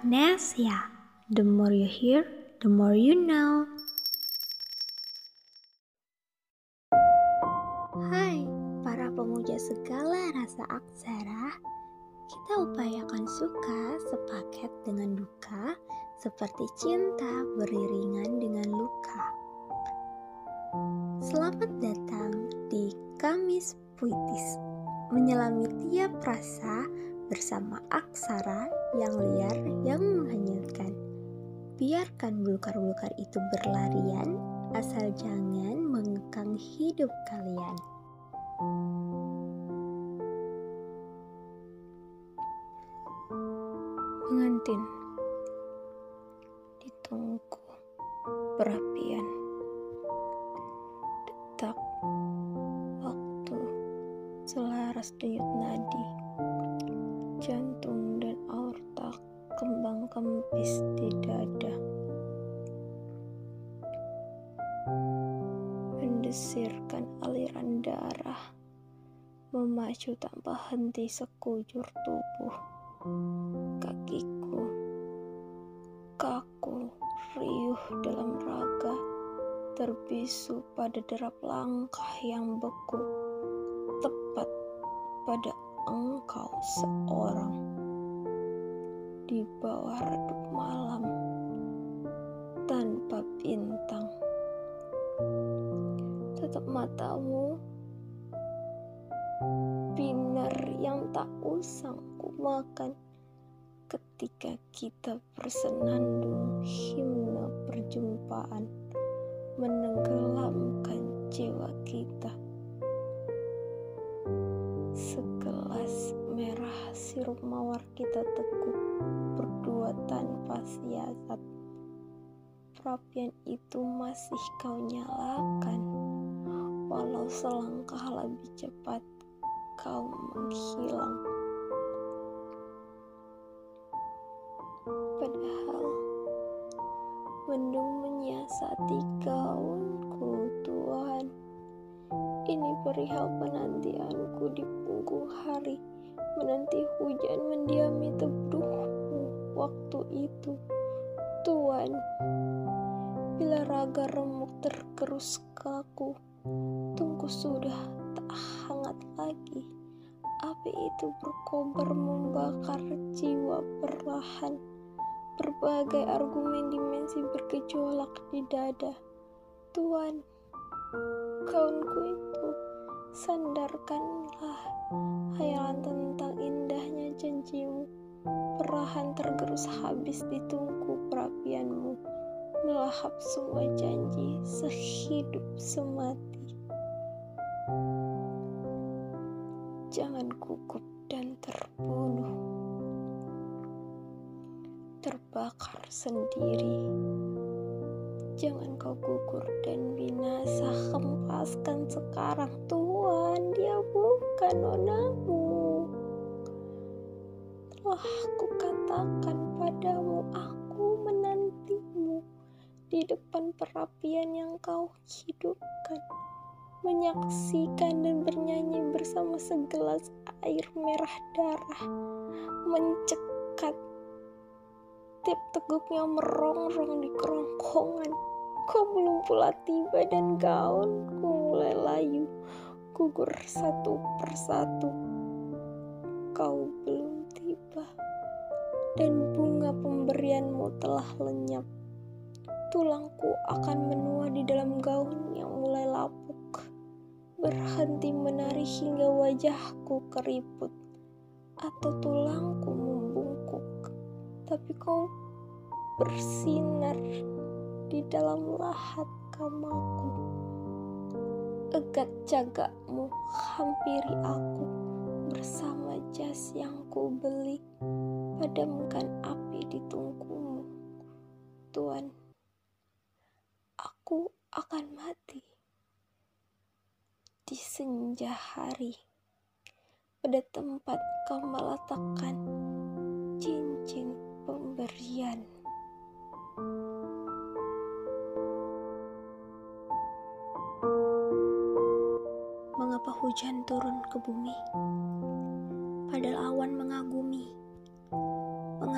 Agnesia. The more you hear, the more you know. Hai, para pemuja segala rasa aksara. Kita upayakan suka sepaket dengan duka, seperti cinta beriringan dengan luka. Selamat datang di Kamis Puitis, menyelami tiap rasa bersama aksara yang liar yang menghanyutkan. Biarkan bulkar-bulkar itu berlarian, asal jangan mengekang hidup kalian. Pengantin ditunggu perapian detak waktu selaras denyut nadi kempis di dada. Mendesirkan aliran darah. Memacu tanpa henti sekujur tubuh. Kakiku. Kaku riuh dalam raga. Terbisu pada derap langkah yang beku. Tepat pada engkau seorang di bawah redup malam tanpa bintang. Tetap matamu binar yang tak usang ku makan ketika kita bersenandung himne perjumpaan menenggelamkan jiwa kita. Segelas merah sirup mawar kita teguk siasat perapian itu masih kau nyalakan. Walau selangkah lebih cepat kau menghilang. Padahal mendung menyiasati gaunku Tuhan. Ini perihal penantianku di punggung hari. Menanti hujan mendiami teduhmu waktu itu Tuhan bila raga remuk tergerus kaku tungku sudah tak hangat lagi. Api itu berkobar membakar jiwa perlahan. Berbagai argumen dimensi bergejolak di dada. Tuhan kaunku itu sandarkanlah hayalan tentang indahnya janjimu perlahan tergerus habis di tungku perapianmu. Melahap semua janji sehidup semati. Jangan gugup dan terbunuh. Terbakar sendiri. Jangan kau gugur dan binasa hempaskan sekarang. Tuhan dia bukan nonamu telah aku katakan padamu aku menantimu di depan perapian yang kau hidupkan. Menyaksikan dan bernyanyi bersama segelas air merah darah. Mencekat tiap teguknya merongrong di kerongkongan. Kau belum pula tiba dan gaunku mulai layu. Gugur satu persatu. Kau dan bunga pemberianmu telah lenyap tulangku akan menua di dalam gaun yang mulai lapuk berhenti menari hingga wajahku keriput atau tulangku membungkuk tapi kau bersinar di dalam lahat kamaku. Egat jagamu hampiri aku bersama jas yang ku beli. Padamkan api di tungkumu. Tuan, aku akan mati di senja hari pada tempat kau meletakkan cincin pemberian. Mengapa hujan turun ke bumi? Padahal awan mengagumi.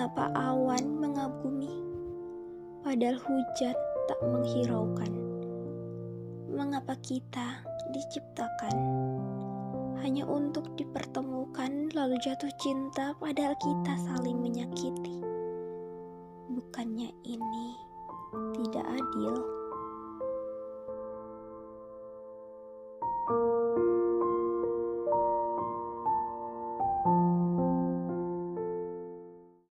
Mengapa awan mengagumi, padahal hujan tak menghiraukan? Mengapa kita diciptakan hanya untuk dipertemukan, lalu jatuh cinta, padahal kita saling menyakiti? Bukannya ini tidak adil?